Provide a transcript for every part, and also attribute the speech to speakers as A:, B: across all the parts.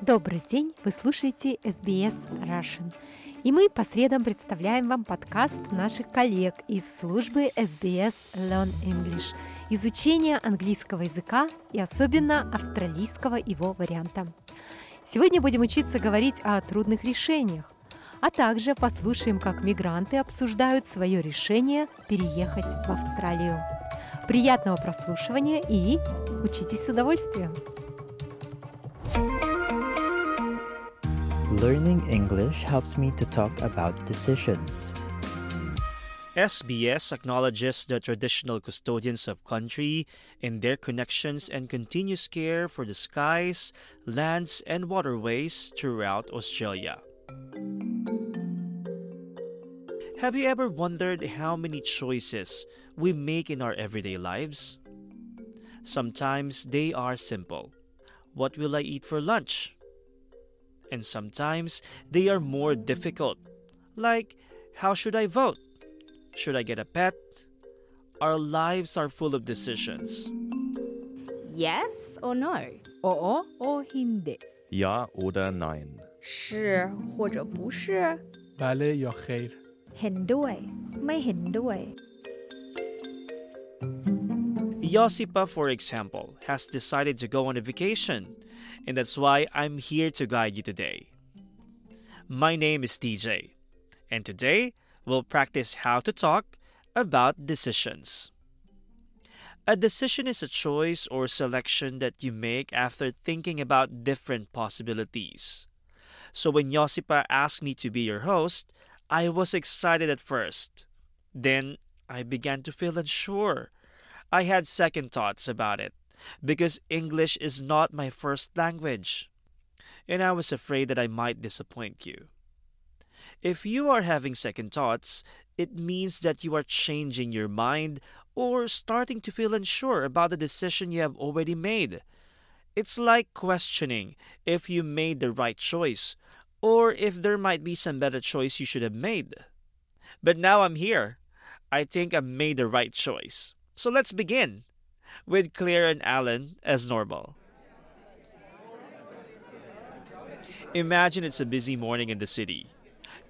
A: Добрый день, вы слушаете SBS Russian. И мы по средам представляем вам подкаст наших коллег из службы SBS Learn English – изучение английского языка и особенно австралийского его варианта. Сегодня будем учиться говорить о трудных решениях, а также послушаем, как мигранты обсуждают свое решение переехать в Австралию. Приятного прослушивания и учитесь с удовольствием!
B: Learning English helps me to talk about decisions.
C: SBS acknowledges the traditional custodians of country in their connections and continuous care for the skies, lands, and waterways throughout Australia. Have you ever wondered how many choices we make in our everyday lives? Sometimes they are simple. What will I eat for lunch? And sometimes they are more difficult, like how should I vote? Should I get a pet? Our lives are full of decisions.
D: Yes or no?
E: Oo o hindi.
F: Ja oder nein?
D: 是或者不是
G: بله یا خیر
D: เห็นด้วย
C: Josipa, for example, has decided to go on a vacation, and that's why I'm here to guide you today. My name is DJ, and today we'll practice how to talk about decisions. A decision is a choice or selection that you make after thinking about different possibilities. So when Josipa asked me to be your host, I was excited at first. Then I began to feel unsure. I had second thoughts about it because English is not my first language. And I was afraid that I might disappoint you. If you are having second thoughts, it means that you are changing your mind or starting to feel unsure about the decision you have already made. It's like questioning if you made the right choice or if there might be some better choice you should have made. But now I'm here. I think I've made the right choice. So let's begin with Claire and Alan as normal. Imagine it's a busy morning in the city.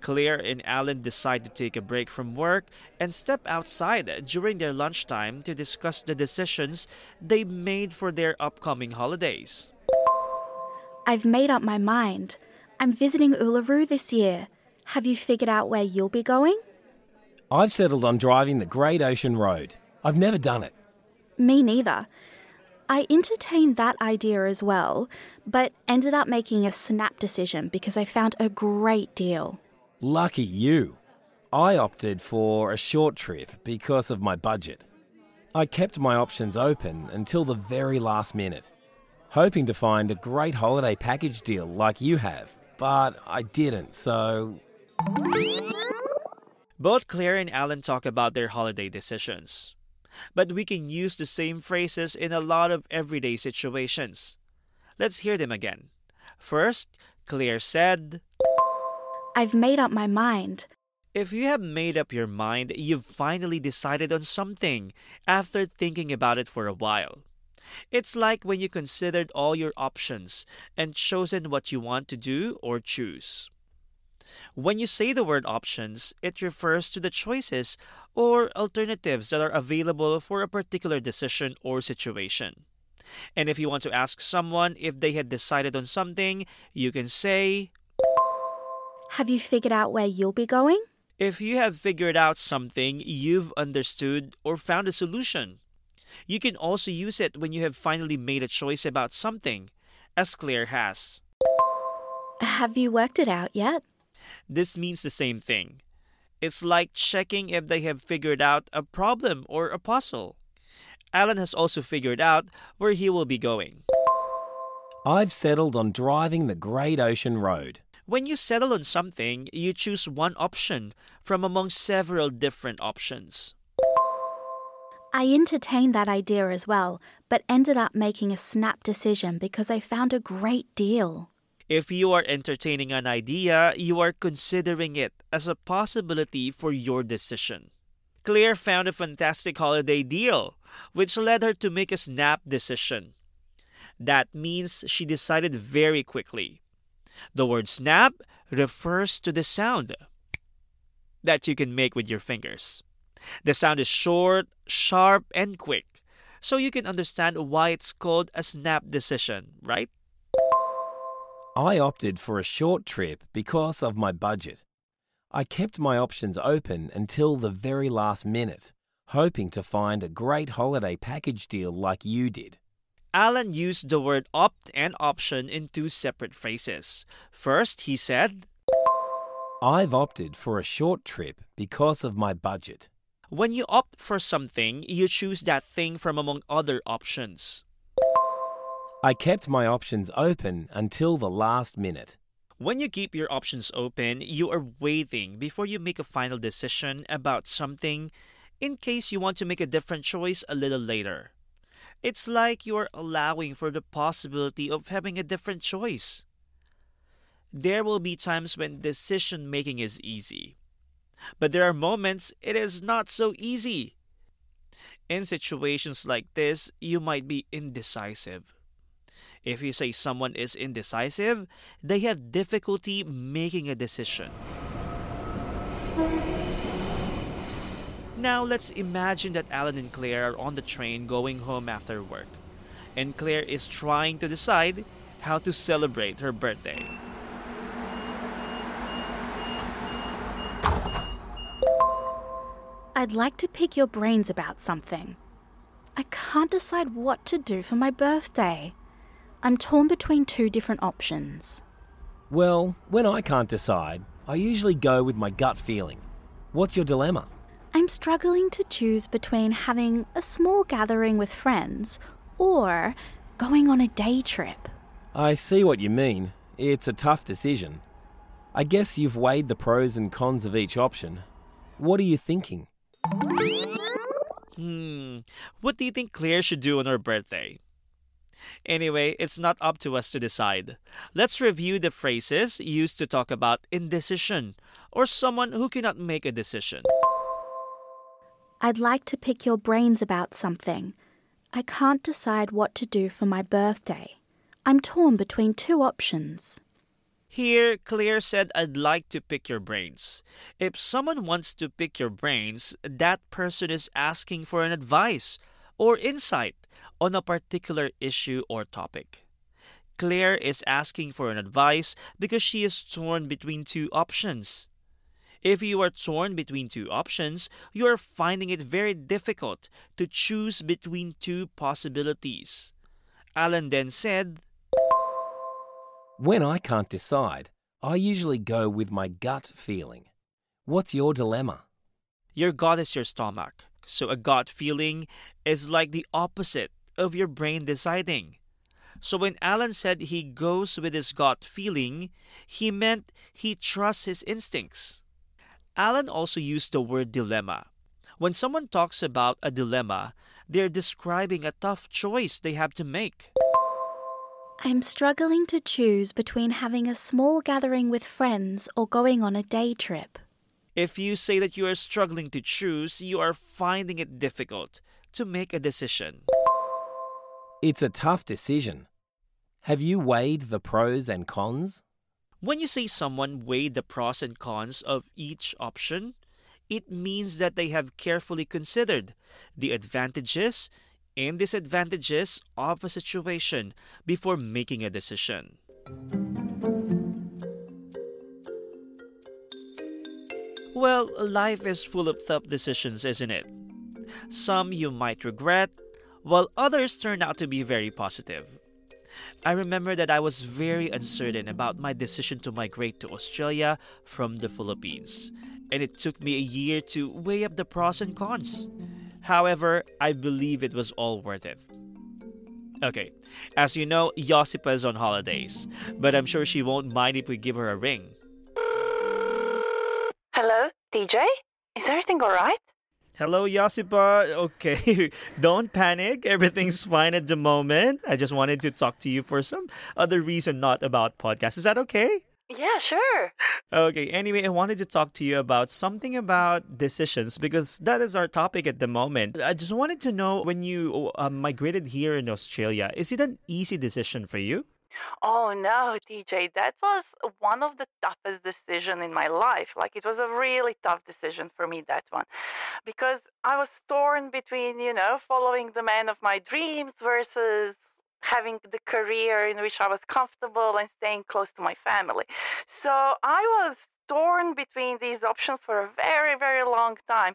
C: Claire and Alan decide to take a break from work and step outside during their lunchtime to discuss the decisions they made for their upcoming holidays.
H: I've made up my mind. I'm visiting Uluru this year. Have you figured out where you'll be going?
I: I've settled on driving the Great Ocean Road. I've never done it.
H: Me neither. I entertained that idea as well, but ended up making a snap decision because I found a great deal.
I: Lucky you. I opted for a short trip because of my budget. I kept my options open until the very last minute, hoping to find a great holiday package deal like you have, but I didn't, so
C: Both Claire and Alan talk about their holiday decisions. But we can use the same phrases in a lot of everyday situations. Let's hear them again. First, Claire said,
H: I've made up my mind.
C: If you have made up your mind, you've finally decided on something after thinking about it for a while. It's like when you considered all your options and chosen what you want to do or choose. When you say the word options, it refers to the choices or alternatives that are available for a particular decision or situation. And if you want to ask someone if they had decided on something, you can say,
H: Have you figured out where you'll be going?
C: If you have figured out something, you've understood or found a solution. You can also use it when you have finally made a choice about something, as Claire has.
H: Have you worked it out yet?
C: This means the same thing. It's like checking if they have figured out a problem or a puzzle. Alan has also figured out where he will be going.
I: I've settled on driving the Great Ocean Road.
C: When you settle on something, you choose one option from among several different options.
H: I entertained that idea as well, but ended up making a snap decision because I found a great deal.
C: If you are entertaining an idea, you are considering it as a possibility for your decision. Claire found a fantastic holiday deal which led her to make a snap decision. That means she decided very quickly. The word snap refers to the sound that you can make with your fingers. The sound is short, sharp, and quick, so you can understand why it's called a snap decision, right?
I: I opted for a short trip because of my budget. I kept my options open until the very last minute, hoping to find a great holiday package deal like you did.
C: Alan used the word opt and option in two separate phrases. First, he said,
I: I've opted for a short trip because of my budget.
C: When you opt for something, you choose that thing from among other options.
I: I kept my options open until the last minute.
C: When you keep your options open, you are waiting before you make a final decision about something in case you want to make a different choice a little later. It's like you are allowing for the possibility of having a different choice. There will be times when decision making is easy, but there are moments it is not so easy. In situations like this, you might be indecisive. If you say someone is indecisive, they have difficulty making a decision. Now let's imagine that Alan and Claire are on the train going home after work, and Claire is trying to decide how to celebrate her birthday.
H: I'd like to pick your brains about something. I can't decide what to do for my birthday. I'm torn between two different options.
I: Well, when I can't decide, I usually go with my gut feeling. What's your dilemma?
H: I'm struggling to choose between having a small gathering with friends or going on a day trip.
I: I see what you mean. It's a tough decision. I guess you've weighed the pros and cons of each option. What are you thinking?
C: Hmm, what do you think Claire should do on her birthday? Anyway, it's not up to us to decide. Let's review the phrases used to talk about indecision or someone who cannot make a decision.
H: I'd like to pick your brains about something. I can't decide what to do for my birthday. I'm torn between two options.
C: Here, Claire said, I'd like to pick your brains. If someone wants to pick your brains, that person is asking for an advice or insight on a particular issue or topic. Claire is asking for an advice because she is torn between two options. If you are torn between two options, you are finding it very difficult to choose between two possibilities. Alan then said,
I: When I can't decide, I usually go with my gut feeling. What's your dilemma?
C: Your gut is your stomach, so a gut feeling is like the opposite of your brain deciding. So when Alan said he goes with his gut feeling, he meant he trusts his instincts. Alan also used the word dilemma. When someone talks about a dilemma, they're describing a tough choice they have to make.
H: I'm struggling to choose between having a small gathering with friends or going on a day trip.
C: If you say that you are struggling to choose, you are finding it difficult to make a decision.
I: It's a tough decision. Have you weighed the pros and cons?
C: When you say someone weighed the pros and cons of each option, it means that they have carefully considered the advantages and disadvantages of a situation before making a decision. Well, life is full of tough decisions, isn't it? Some you might regret, while others turn out to be very positive. I remember that I was very uncertain about my decision to migrate to Australia from the Philippines, and it took me a year to weigh up the pros and cons. However, I believe it was all worth it. Okay, as you know, Josipa is on holidays, but I'm sure she won't mind if we give her a ring.
G: Hello, DJ? Is everything alright?
C: Hello, Josipa. Okay, don't panic. Everything's fine at the moment. I just wanted to talk to you for some other reason, not about podcast. Is that okay?
G: Yeah, sure.
C: Okay, anyway, I wanted to talk to you about something about decisions because that is our topic at the moment. I just wanted to know when you uh, migrated here in Australia, is it an easy decision for you?
G: Oh no, TJ, that was one of the toughest decision in my life. Like it was a really tough decision for me that one. Because I was torn between, you know, following the man of my dreams versus having the career in which I was comfortable and staying close to my family. So I was torn between these options for a very, very long time.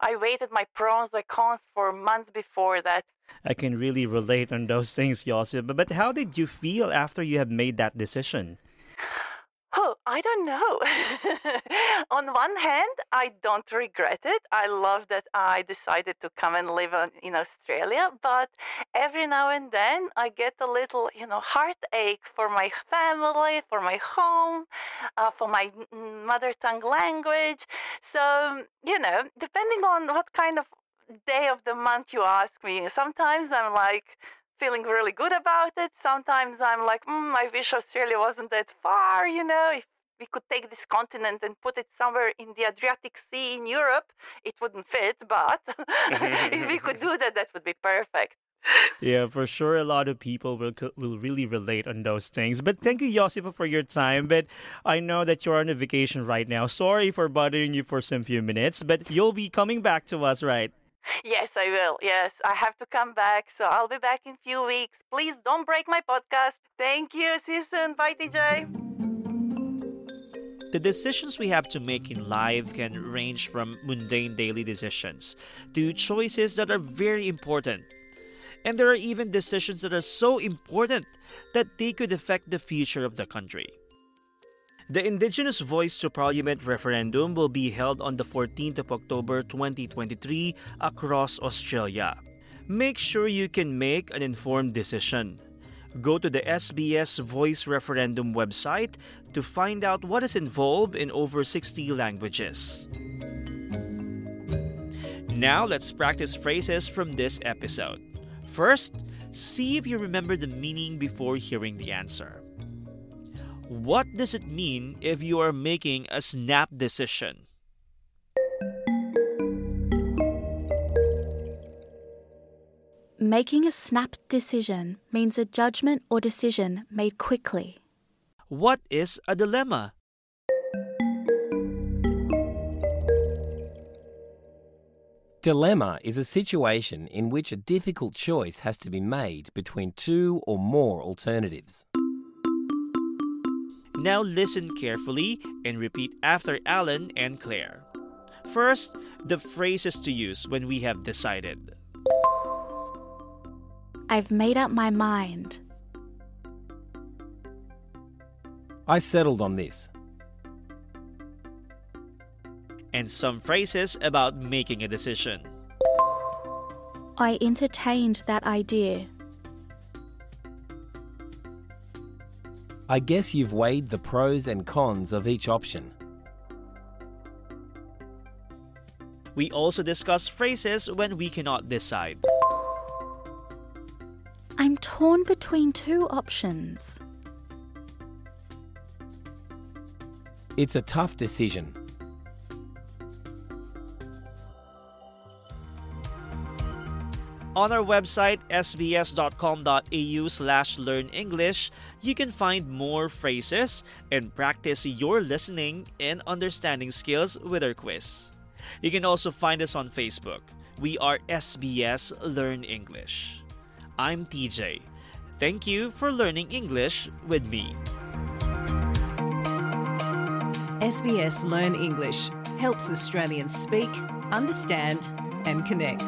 G: I waited my pros and cons for months before that.
C: I can really relate on those things, Josip. But, but how did you feel after you have made that decision?
G: Oh, I don't know. On one hand, I don't regret it. I love that I decided to come and live in Australia, but every now and then I get a little, you know, heartache for my family, for my home, uh, for my mother tongue language. So, you know, depending on what kind of day of the month you ask me, sometimes I'm like, feeling really good about it. Sometimes I'm like, mm, I wish Australia wasn't that far, you know, if we could take this continent and put it somewhere in the Adriatic Sea in Europe, it wouldn't fit, but if we could do that, that would be perfect.
C: Yeah, for sure, a lot of people will will really relate on those things. But thank you, Josipa, for your time. But I know that you're on a vacation right now. Sorry for bothering you for some few minutes, but you'll be coming back to us, right?
G: Yes, I will. Yes, I have to come back. So I'll be back in a few weeks. Please don't break my podcast. Thank you. See you soon. Bye, TJ.
C: The decisions we have to make in life can range from mundane daily decisions to choices that are very important. And there are even decisions that are so important that they could affect the future of the country. The Indigenous Voice to Parliament referendum will be held on the 14th of October 2023 across Australia. Make sure you can make an informed decision. Go to the SBS Voice Referendum website to find out what is involved in over 60 languages. Now let's practice phrases from this episode. First, see if you remember the meaning before hearing the answer. What does it mean if you are making a snap decision?
H: Making a snap decision means a judgment or decision made quickly.
C: What is a dilemma?
I: Dilemma is a situation in which a difficult choice has to be made between two or more alternatives.
C: Now listen carefully and repeat after Alan and Claire. First, the phrases to use when we have decided.
H: I've made up my mind.
I: I settled on this.
C: And some phrases about making a decision.
H: I entertained that idea.
I: I guess you've weighed the pros and cons of each option.
C: We also discuss phrases when we cannot decide.
H: I'm torn between two options.
I: It's a tough decision.
C: On our website, sbs.com.au slash learn English, you can find more phrases and practice your listening and understanding skills with our quiz. You can also find us on Facebook. We are SBS Learn English. I'm TJ. Thank you for learning English with me.
E: SBS Learn English helps Australians speak, understand, and connect.